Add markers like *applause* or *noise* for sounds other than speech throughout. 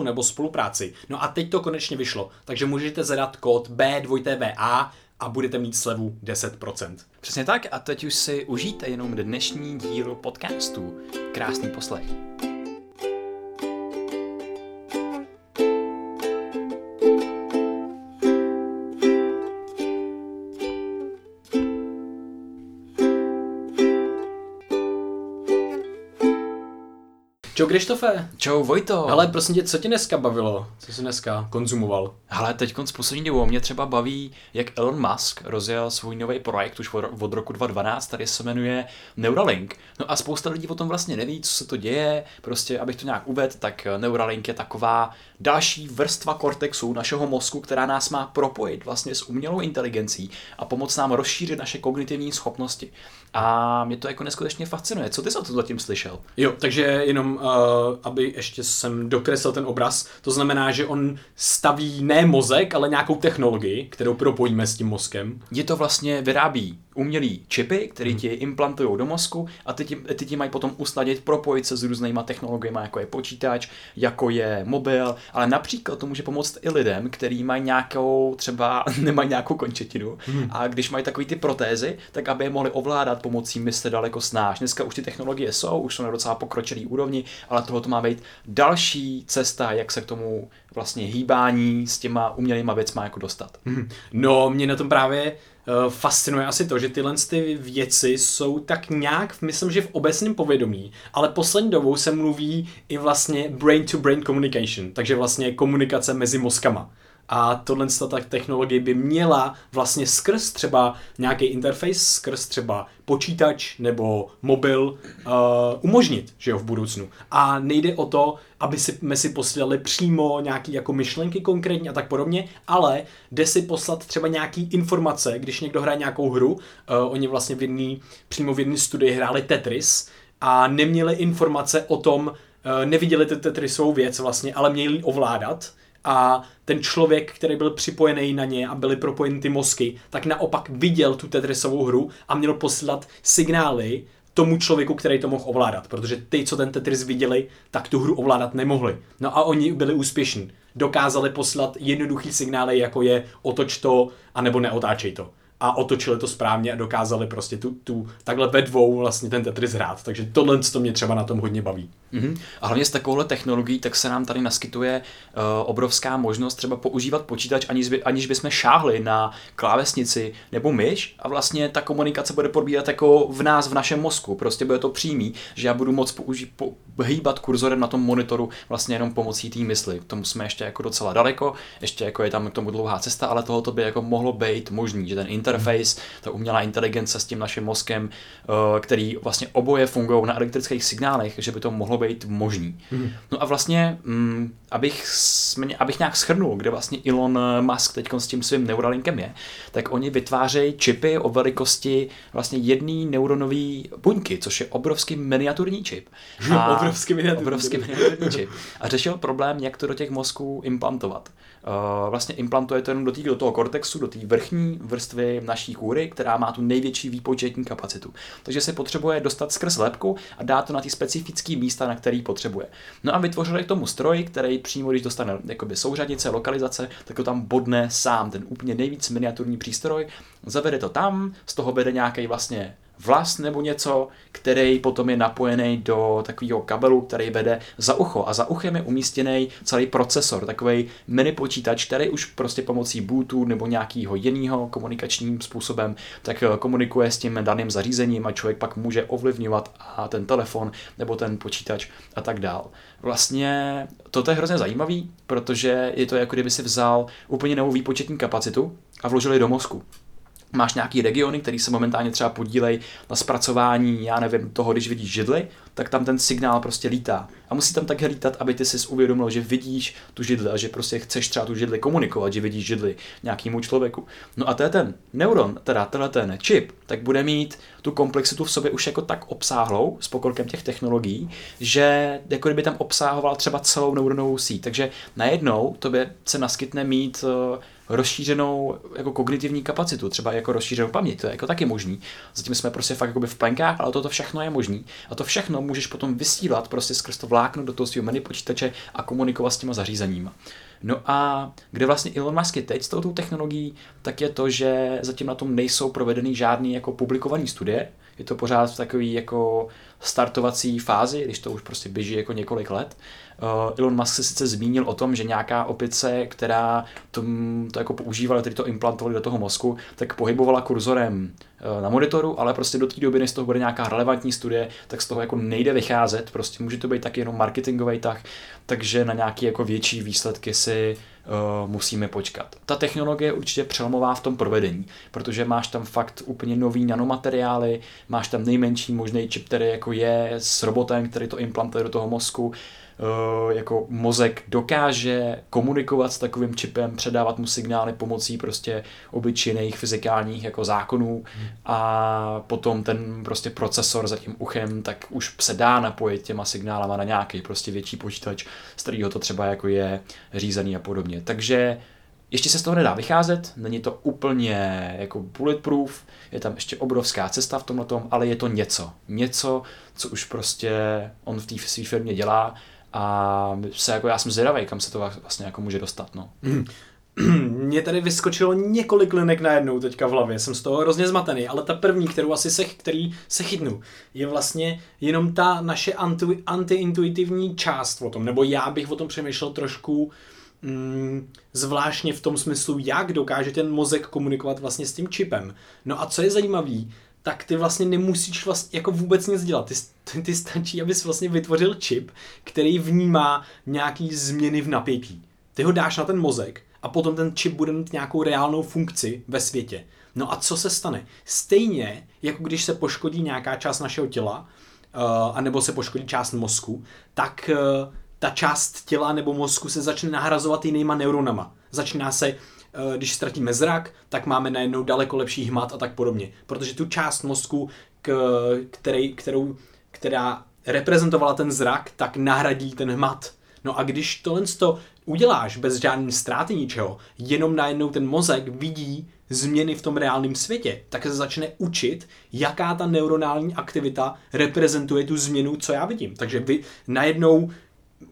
nebo spolupráci. No a teď to konečně vyšlo, takže můžete zadat kód B2TVA a budete mít slevu 10%. Přesně tak a teď už si užijte jenom dnešní díl podcastu. Krásný poslech. Čau Krištofe. Čau Vojto. Ale prosím tě, co tě dneska bavilo? Co jsi dneska konzumoval? Ale teď z poslední dobou mě třeba baví, jak Elon Musk rozjel svůj nový projekt už od roku 2012, který se jmenuje Neuralink. No a spousta lidí o tom vlastně neví, co se to děje. Prostě, abych to nějak uvedl, tak Neuralink je taková další vrstva kortexu našeho mozku, která nás má propojit vlastně s umělou inteligencí a pomoct nám rozšířit naše kognitivní schopnosti. A mě to jako neskutečně fascinuje. Co ty jsi o to zatím slyšel? Jo, takže jenom, uh, aby ještě jsem dokreslil ten obraz, to znamená, že on staví ne mozek, ale nějakou technologii, kterou propojíme s tím mozkem. Je to vlastně vyrábí umělý čipy, které hmm. ti implantují do mozku a ty ti, ty ti mají potom usnadnit propojit se s různýma technologiemi, jako je počítač, jako je mobil, ale například to může pomoct i lidem, kteří mají nějakou, třeba *laughs* nemají nějakou končetinu hmm. a když mají takové ty protézy, tak aby je mohli ovládat pomocí mysli daleko snáš. Dneska už ty technologie jsou, už jsou na docela pokročilý úrovni, ale tohle to má být další cesta, jak se k tomu vlastně hýbání s těma umělýma věcma jako dostat. Hmm. No, mě na tom právě Eh, fascinuje asi to, že tyhle ty věci jsou tak nějak, myslím, že v obecném povědomí, ale poslední dobou se mluví i vlastně brain-to-brain communication, takže vlastně komunikace mezi mozkama. A tohle ta technologie by měla vlastně skrz třeba nějaký interface, skrz třeba počítač nebo mobil uh, umožnit, že jo, v budoucnu. A nejde o to, aby si, my si posílali přímo nějaký jako myšlenky konkrétní a tak podobně, ale jde si poslat třeba nějaký informace, když někdo hraje nějakou hru, uh, oni vlastně v jedný, přímo v jedné studii hráli Tetris a neměli informace o tom, uh, neviděli ty Tetrisovou věc vlastně, ale měli ovládat, a ten člověk, který byl připojený na ně a byly propojeny ty mozky, tak naopak viděl tu Tetrisovou hru a měl posílat signály tomu člověku, který to mohl ovládat, protože ty, co ten Tetris viděli, tak tu hru ovládat nemohli. No a oni byli úspěšní. Dokázali poslat jednoduchý signály, jako je otoč to, anebo neotáčej to a otočili to správně a dokázali prostě tu, tu takhle ve dvou vlastně ten Tetris hrát. Takže tohle to mě třeba na tom hodně baví. Mm-hmm. A hlavně s takovouhle technologií tak se nám tady naskytuje uh, obrovská možnost třeba používat počítač, aniž, by, aniž bychom šáhli na klávesnici nebo myš a vlastně ta komunikace bude probíhat jako v nás, v našem mozku. Prostě bude to přímý, že já budu moc použít, po, hýbat kurzorem na tom monitoru vlastně jenom pomocí té mysli. K tomu jsme ještě jako docela daleko, ještě jako je tam k tomu dlouhá cesta, ale tohoto by jako mohlo být možný, že ten interface, ta umělá inteligence s tím naším mozkem, uh, který vlastně oboje fungují na elektrických signálech, že by to mohlo být možný. Hmm. No a vlastně, mm, abych, abych nějak schrnul, kde vlastně Elon Musk teď s tím svým Neuralinkem je, tak oni vytvářejí čipy o velikosti vlastně jedné neuronové buňky, což je obrovský miniaturní čip. *laughs* A obrovský miniaturní, obrovský miniaturní čip. A řešil problém, jak to do těch mozků implantovat. Uh, vlastně implantuje to jenom do, tý, do toho kortexu, do té vrchní vrstvy naší kůry, která má tu největší výpočetní kapacitu. Takže se potřebuje dostat skrz lepku a dát to na ty specifické místa, na který potřebuje. No a vytvořili k tomu stroj, který přímo, když dostane jakoby souřadnice, lokalizace, tak to tam bodne sám, ten úplně nejvíc miniaturní přístroj, zavede to tam, z toho vede nějaký vlastně vlas nebo něco, který potom je napojený do takového kabelu, který vede za ucho. A za uchem je umístěný celý procesor, takový mini počítač, který už prostě pomocí Bluetooth nebo nějakého jiného komunikačním způsobem tak eh, komunikuje s tím daným zařízením a člověk pak může ovlivňovat a ten telefon nebo ten počítač a tak dál. Vlastně toto je hrozně zajímavý, protože je to jako kdyby si vzal úplně novou výpočetní kapacitu a vložili do mozku máš nějaký regiony, které se momentálně třeba podílejí na zpracování, já nevím, toho, když vidíš židli, tak tam ten signál prostě lítá. A musí tam tak lítat, aby ty si uvědomil, že vidíš tu židli a že prostě chceš třeba tu židli komunikovat, že vidíš židli nějakému člověku. No a to je ten neuron, teda tenhle ten čip, tak bude mít tu komplexitu v sobě už jako tak obsáhlou s pokrokem těch technologií, že jako kdyby tam obsahoval třeba celou neuronovou síť. Takže najednou to by se naskytne mít uh, rozšířenou jako kognitivní kapacitu, třeba jako rozšířenou paměť, to je jako taky možný. Zatím jsme prostě fakt v plenkách, ale toto všechno je možný. A to všechno můžeš potom vysílat prostě skrz to vlákno do toho svého mini počítače a komunikovat s těma zařízeníma. No a kde vlastně Elon Musk je teď s touto technologií, tak je to, že zatím na tom nejsou provedeny žádný jako publikované studie. Je to pořád v takové jako startovací fázi, když to už prostě běží jako několik let. Uh, Elon Musk se sice zmínil o tom, že nějaká opice, která to, to jako používala, tedy to implantovali do toho mozku, tak pohybovala kurzorem uh, na monitoru, ale prostě do té doby, než z toho bude nějaká relevantní studie, tak z toho jako nejde vycházet, prostě může to být taky jenom marketingový tah, takže na nějaké jako větší výsledky si uh, musíme počkat. Ta technologie je určitě přelomová v tom provedení, protože máš tam fakt úplně nový nanomateriály, máš tam nejmenší možný čip, který jako je s robotem, který to implantuje do toho mozku, Eh, jako mozek dokáže komunikovat s takovým čipem, předávat mu signály pomocí prostě obyčejných fyzikálních jako zákonů hmm. a potom ten prostě procesor za tím uchem, tak už se dá napojit těma signálama na nějaký prostě větší počítač, z kterého to třeba jako je řízený a podobně. Takže ještě se z toho nedá vycházet, není to úplně jako bulletproof, je tam ještě obrovská cesta v tomhle tom, ale je to něco. Něco, co už prostě on v té své firmě dělá a se jako já jsem zvědavý, kam se to vlastně jako může dostat. No. *clears throat* Mně tady vyskočilo několik linek najednou teďka v hlavě, jsem z toho hrozně zmatený, ale ta první, kterou asi se, který se chytnu, je vlastně jenom ta naše anti, antiintuitivní část o tom, nebo já bych o tom přemýšlel trošku mm, zvláštně v tom smyslu, jak dokáže ten mozek komunikovat vlastně s tím čipem. No a co je zajímavé, tak ty vlastně nemusíš vlastně jako vůbec nic dělat. Ty, ty, ty stačí, abys vlastně vytvořil čip, který vnímá nějaký změny v napětí. Ty ho dáš na ten mozek a potom ten čip bude mít nějakou reálnou funkci ve světě. No a co se stane? Stejně, jako když se poškodí nějaká část našeho těla, uh, anebo se poškodí část mozku, tak uh, ta část těla nebo mozku se začne nahrazovat jinýma neuronama. Začíná se když ztratíme zrak, tak máme najednou daleko lepší hmat a tak podobně. Protože tu část mozku, k, který, kterou, která reprezentovala ten zrak, tak nahradí ten hmat. No a když tohle to uděláš bez žádné ztráty ničeho, jenom najednou ten mozek vidí změny v tom reálném světě, tak se začne učit, jaká ta neuronální aktivita reprezentuje tu změnu, co já vidím. Takže vy najednou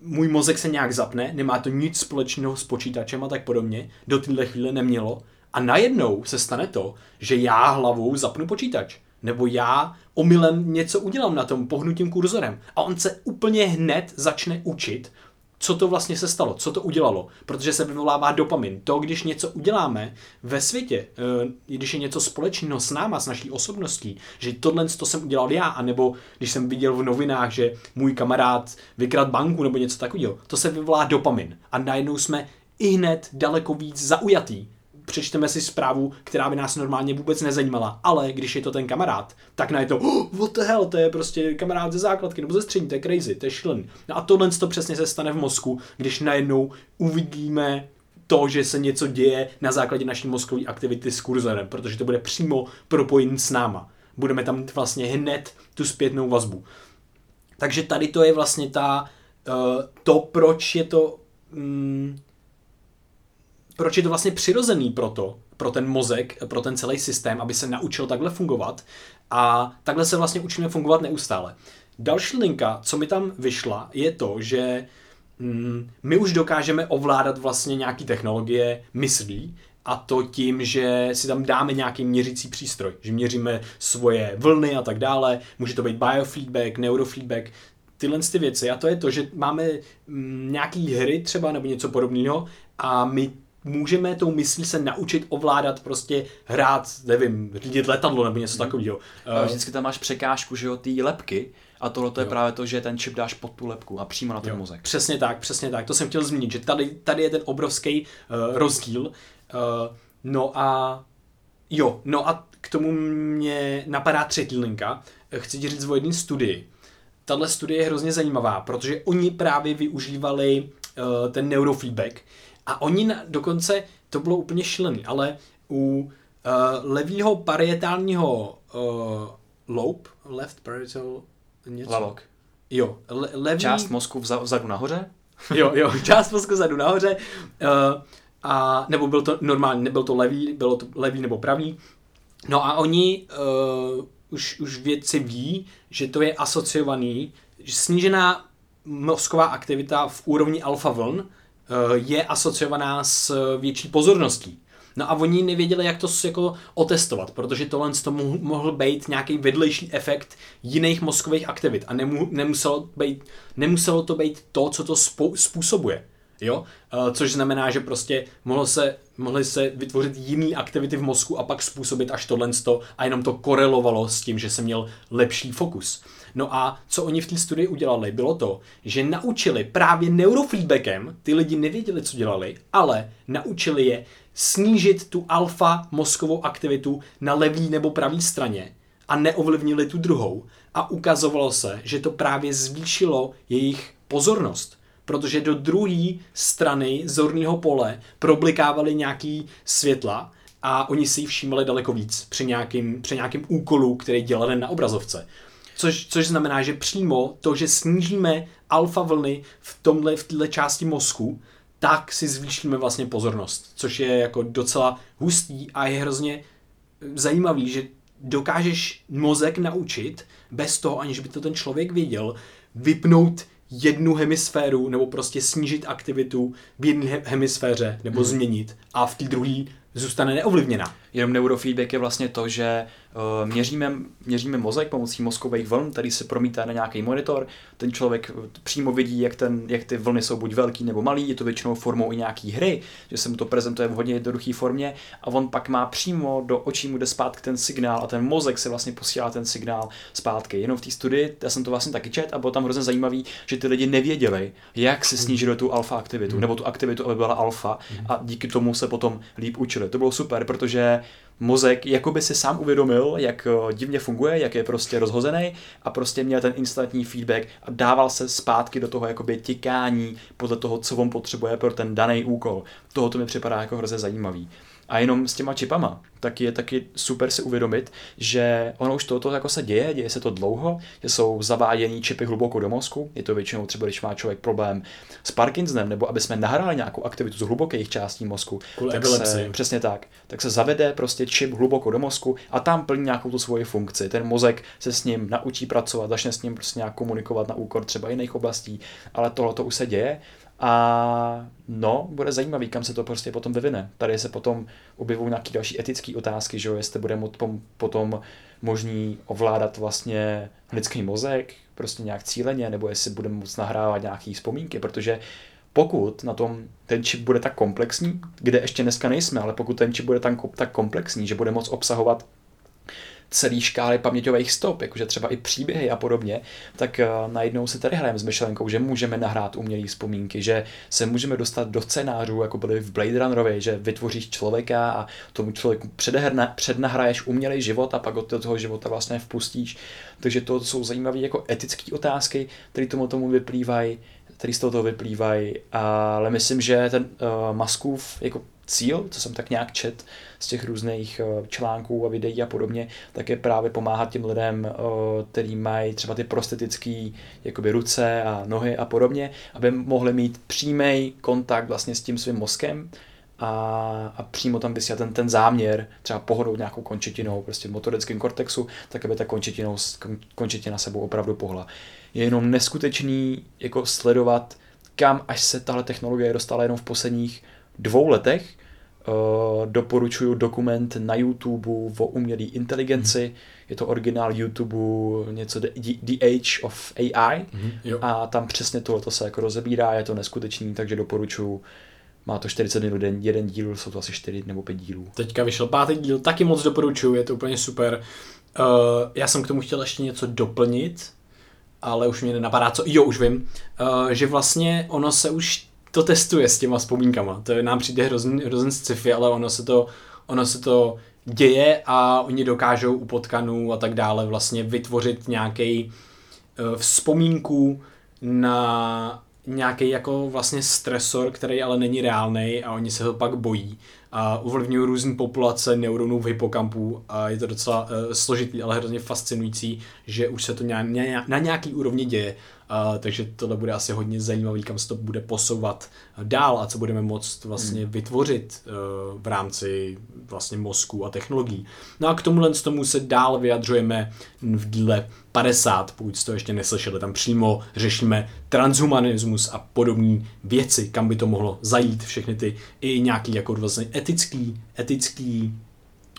můj mozek se nějak zapne, nemá to nic společného s počítačem a tak podobně, do téhle chvíle nemělo. A najednou se stane to, že já hlavou zapnu počítač. Nebo já omylem něco udělám na tom pohnutím kurzorem. A on se úplně hned začne učit co to vlastně se stalo, co to udělalo, protože se vyvolává dopamin. To, když něco uděláme ve světě, eh, když je něco společného s náma, s naší osobností, že tohle to jsem udělal já, anebo když jsem viděl v novinách, že můj kamarád vykrad banku nebo něco takového, to se vyvolá dopamin. A najednou jsme i hned daleko víc zaujatý přečteme si zprávu, která by nás normálně vůbec nezajímala, ale když je to ten kamarád, tak na je to, oh, what the hell, to je prostě kamarád ze základky nebo ze střední, to je crazy, to je šílený. No a tohle to přesně se stane v mozku, když najednou uvidíme to, že se něco děje na základě naší mozkové aktivity s kurzorem, protože to bude přímo propojen s náma. Budeme tam vlastně hned tu zpětnou vazbu. Takže tady to je vlastně ta, uh, to, proč je to um, proč je to vlastně přirozený pro to, pro ten mozek, pro ten celý systém, aby se naučil takhle fungovat a takhle se vlastně učíme fungovat neustále. Další linka, co mi tam vyšla, je to, že mm, my už dokážeme ovládat vlastně nějaký technologie myslí a to tím, že si tam dáme nějaký měřící přístroj, že měříme svoje vlny a tak dále, může to být biofeedback, neurofeedback, tyhle ty věci a to je to, že máme mm, nějaký hry třeba nebo něco podobného a my můžeme tou myslí se naučit ovládat prostě hrát, nevím, řídit letadlo nebo něco mm. takového. Uh, vždycky tam máš překážku, že jo, té lepky a tohle je jo. právě to, že ten čip dáš pod tu lepku a přímo na ten jo. mozek. Přesně tak, přesně tak. To jsem chtěl zmínit, že tady, tady je ten obrovský uh, rozdíl. Uh, no a jo, no a k tomu mě napadá třetí linka. Chci ti říct o jedné studii. Tahle studie je hrozně zajímavá, protože oni právě využívali uh, ten neurofeedback a oni na, dokonce, to bylo úplně šílený, ale u uh, levýho parietálního uh, lobe, left parietal něco. Lalok. Jo, le, levý... Část mozku vzadu nahoře? *laughs* jo, jo, část mozku vzadu nahoře. Uh, a, nebo byl to normálně, nebyl to levý, bylo to levý nebo pravý. No a oni uh, už, už vědci ví, že to je asociovaný, že snížená mozková aktivita v úrovni alfa vln uh, je asociovaná s větší pozorností. No a oni nevěděli, jak to jako otestovat, protože tohle to mohl být nějaký vedlejší efekt jiných mozkových aktivit a nemu, nemuselo, být, nemuselo to být to, co to způsobuje. Jo? Uh, což znamená, že prostě mohlo se, mohly se vytvořit jiné aktivity v mozku a pak způsobit až tohle a jenom to korelovalo s tím, že jsem měl lepší fokus. No a co oni v té studii udělali, bylo to, že naučili právě neurofeedbackem, ty lidi nevěděli, co dělali, ale naučili je snížit tu alfa mozkovou aktivitu na levý nebo pravý straně a neovlivnili tu druhou. A ukazovalo se, že to právě zvýšilo jejich pozornost protože do druhé strany zorného pole problikávali nějaký světla a oni si ji všímali daleko víc při nějakým, při nějakým úkolu, který dělali na obrazovce. Což, což znamená, že přímo to, že snížíme alfa vlny v tomhle, v této části mozku, tak si zvýšíme vlastně pozornost, což je jako docela hustý a je hrozně zajímavý, že dokážeš mozek naučit bez toho, aniž by to ten člověk věděl, vypnout jednu hemisféru nebo prostě snížit aktivitu v jedné hemisféře nebo hmm. změnit a v té druhé zůstane neovlivněna. Jenom neurofeedback je vlastně to, že uh, měříme, měříme mozek pomocí mozkových vln, který se promítá na nějaký monitor. Ten člověk eh, přímo vidí, jak, ten, jak ty vlny jsou buď velký nebo malý, je to většinou formou i nějaký hry, že se mu to prezentuje v hodně jednoduché formě a on pak má přímo do očí mu jde zpátky ten signál a ten mozek se vlastně posílá ten signál zpátky. Jenom v té studii, já jsem to vlastně taky čet a bylo tam hrozně zajímavý, že ty lidi nevěděli, jak se snížit tu alfa aktivitu, hmm. nebo tu aktivitu, aby byla alfa a díky tomu se potom líp učili. To bylo super, protože mozek jakoby si sám uvědomil, jak eh, divně funguje, jak je prostě rozhozený a prostě měl ten instantní feedback a dával se zpátky do toho jakoby tikání podle toho, co on potřebuje pro ten daný úkol. Toho to mi připadá jako hrozně zajímavý. A jenom s těma čipama, tak je taky super si uvědomit, že ono už toto jako se děje, děje se to dlouho, že jsou zavádění čipy hluboko do mozku, je to většinou třeba, když má člověk problém s Parkinsonem, nebo aby jsme nahráli nějakou aktivitu z hlubokých částí mozku, cool tak se, přesně tak, tak se zavede prostě čip hluboko do mozku a tam plní nějakou tu svoji funkci. Ten mozek se s ním naučí pracovat, začne s ním prostě nějak komunikovat na úkor třeba jiných oblastí, ale tohle to už se děje a no, bude zajímavý, kam se to prostě potom vyvine. Tady se potom objevují nějaké další etické otázky, že jo, jestli bude potom možný ovládat vlastně lidský mozek, prostě nějak cíleně, nebo jestli budeme moct nahrávat nějaké vzpomínky, protože pokud na tom ten čip bude tak komplexní, kde ještě dneska nejsme, ale pokud ten čip bude tak, tak komplexní, že bude moct obsahovat celý škály paměťových stop, jakože třeba i příběhy a podobně, tak uh, najednou se tady hrajeme s myšlenkou, že můžeme nahrát umělé vzpomínky, že se můžeme dostat do scénářů, jako byly v Blade Runnerovi, že vytvoříš člověka a tomu člověku předhrna, přednahraješ umělý život a pak od toho života vlastně vpustíš. Takže to jsou zajímavé jako etické otázky, které tomu tomu vyplývají, které z toho vyplývají, ale myslím, že ten uh, Maskův jako cíl, co jsem tak nějak čet z těch různých eh, článků a videí a podobně, tak je právě pomáhat těm lidem, eh, který mají třeba ty prostetické jakoby ruce a nohy a podobně, aby mohli mít přímý kontakt vlastně s tím svým mozkem, a, a přímo tam vysílat ten, ten záměr, třeba pohodou nějakou končetinou, prostě v motorickém kortexu, tak aby ta končetina sebou opravdu pohla. Je jenom neskutečný jako sledovat, kam až se tahle technologie dostala jenom v posledních dvou letech Uh, doporučuju dokument na YouTube o umělé inteligenci. Mm. Je to originál YouTube, něco The, The Age of AI. Jo. A tam přesně tohle se jako rozebírá, je to neskutečný, takže doporučuju. Má to 40 minut jeden, jeden díl, jsou to asi 4 nebo 5 dílů. Teďka vyšel pátý díl, taky moc doporučuju, je to úplně super. Uh, já jsem k tomu chtěl ještě něco doplnit, ale už mě nenapadá, co, jo, už vím, uh, že vlastně ono se už to testuje s těma vzpomínkama. To nám přijde hrozný, hrozný sci-fi, ale ono se to, ono se to děje a oni dokážou u potkanů a tak dále vlastně vytvořit nějaký uh, vzpomínku na nějaký jako vlastně stresor, který ale není reálný a oni se ho pak bojí a ovlivňují různé populace neuronů v hypokampu a je to docela uh, složitý, ale hrozně fascinující, že už se to nějak, na nějaký úrovni děje Uh, takže tohle bude asi hodně zajímavý, kam se to bude posouvat dál a co budeme moct vlastně hmm. vytvořit uh, v rámci vlastně mozku a technologií. No a k tomuhle z tomu se dál vyjadřujeme v díle 50, pokud jste to ještě neslyšeli. Tam přímo řešíme transhumanismus a podobné věci, kam by to mohlo zajít, všechny ty i nějaký jako vlastně etický, etický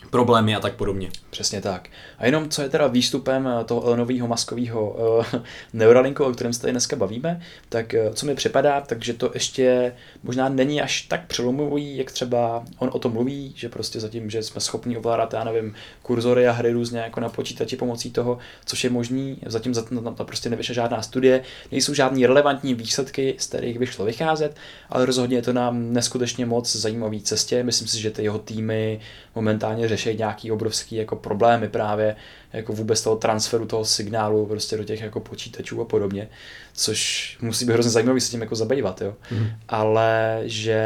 problémy a tak podobně. Přesně tak. A jenom co je teda výstupem eh, toho nového maskového uh, *laughs* Neuralinku, o kterém se tady dneska bavíme, tak uh, co mi připadá, takže to ještě možná není až tak přelomový, jak třeba on o tom mluví, že prostě zatím, že jsme schopni ovládat, já nevím, kurzory a hry různě jako na počítači pomocí toho, což je možný, zatím za to, to prostě nevyšla žádná studie, nejsou žádný relevantní výsledky, z kterých by šlo vycházet, ale rozhodně je to nám neskutečně moc zajímavý cestě. Myslím si, že ty jeho týmy momentálně řeší nějaký obrovský jako problémy právě jako vůbec toho transferu toho signálu prostě do těch jako počítačů a podobně, což musí být hrozně zajímavý se tím jako zabývat, jo. Mm. Ale že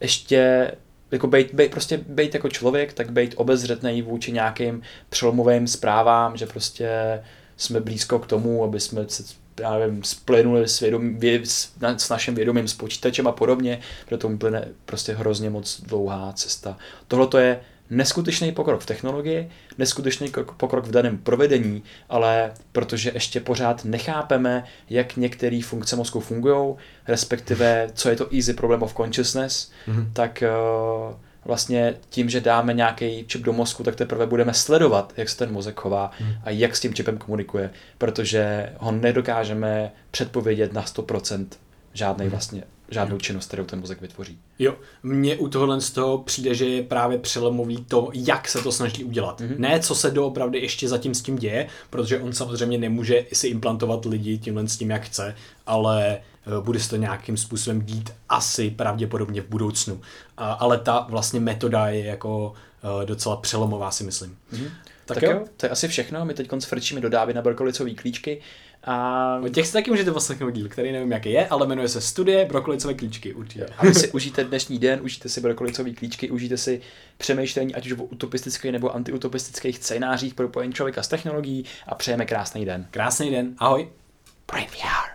ještě jako bejt, bejt, prostě bejt jako člověk, tak bejt obezřetný vůči nějakým přelomovým zprávám, že prostě jsme blízko k tomu, aby jsme se já nevím, splynuli s, vědom, vě, s, s naším vědomím, s počítačem a podobně, protože tomu plyne prostě hrozně moc dlouhá cesta. Tohle to je neskutečný pokrok v technologii, neskutečný pokrok v daném provedení, ale protože ještě pořád nechápeme, jak některé funkce mozku fungují, respektive co je to easy problem of consciousness, mm-hmm. tak uh, vlastně tím, že dáme nějaký čip do mozku, tak teprve budeme sledovat, jak se ten mozek chová mm. a jak s tím čipem komunikuje, protože ho nedokážeme předpovědět na 100% žádný mm. vlastně žádnou činnost, kterou ten mozek vytvoří. Jo, mně u tohohle z toho přijde, že je právě přelomový to, jak se to snaží udělat. Mm-hmm. Ne, co se doopravdy ještě zatím s tím děje, protože on samozřejmě nemůže si implantovat lidi tímhle s tím, jak chce, ale eh, bude se to nějakým způsobem dít asi pravděpodobně v budoucnu. Ale ta vlastně metoda je jako eh, docela přelomová, si myslím. Mm-hmm. Tak, tak jo. jo, to je asi všechno. My teď frčíme do dávy na brokolicový klíčky a o těch si taky můžete poslechnout díl, který nevím, jaký je, ale jmenuje se Studie brokolicové klíčky. Určitě. A vy si užijte dnešní den, užijte si brokolicové klíčky, užijte si přemýšlení, ať už o utopistických nebo antiutopistických scénářích propojení člověka s technologií a přejeme krásný den. Krásný den, ahoj. Brain VR.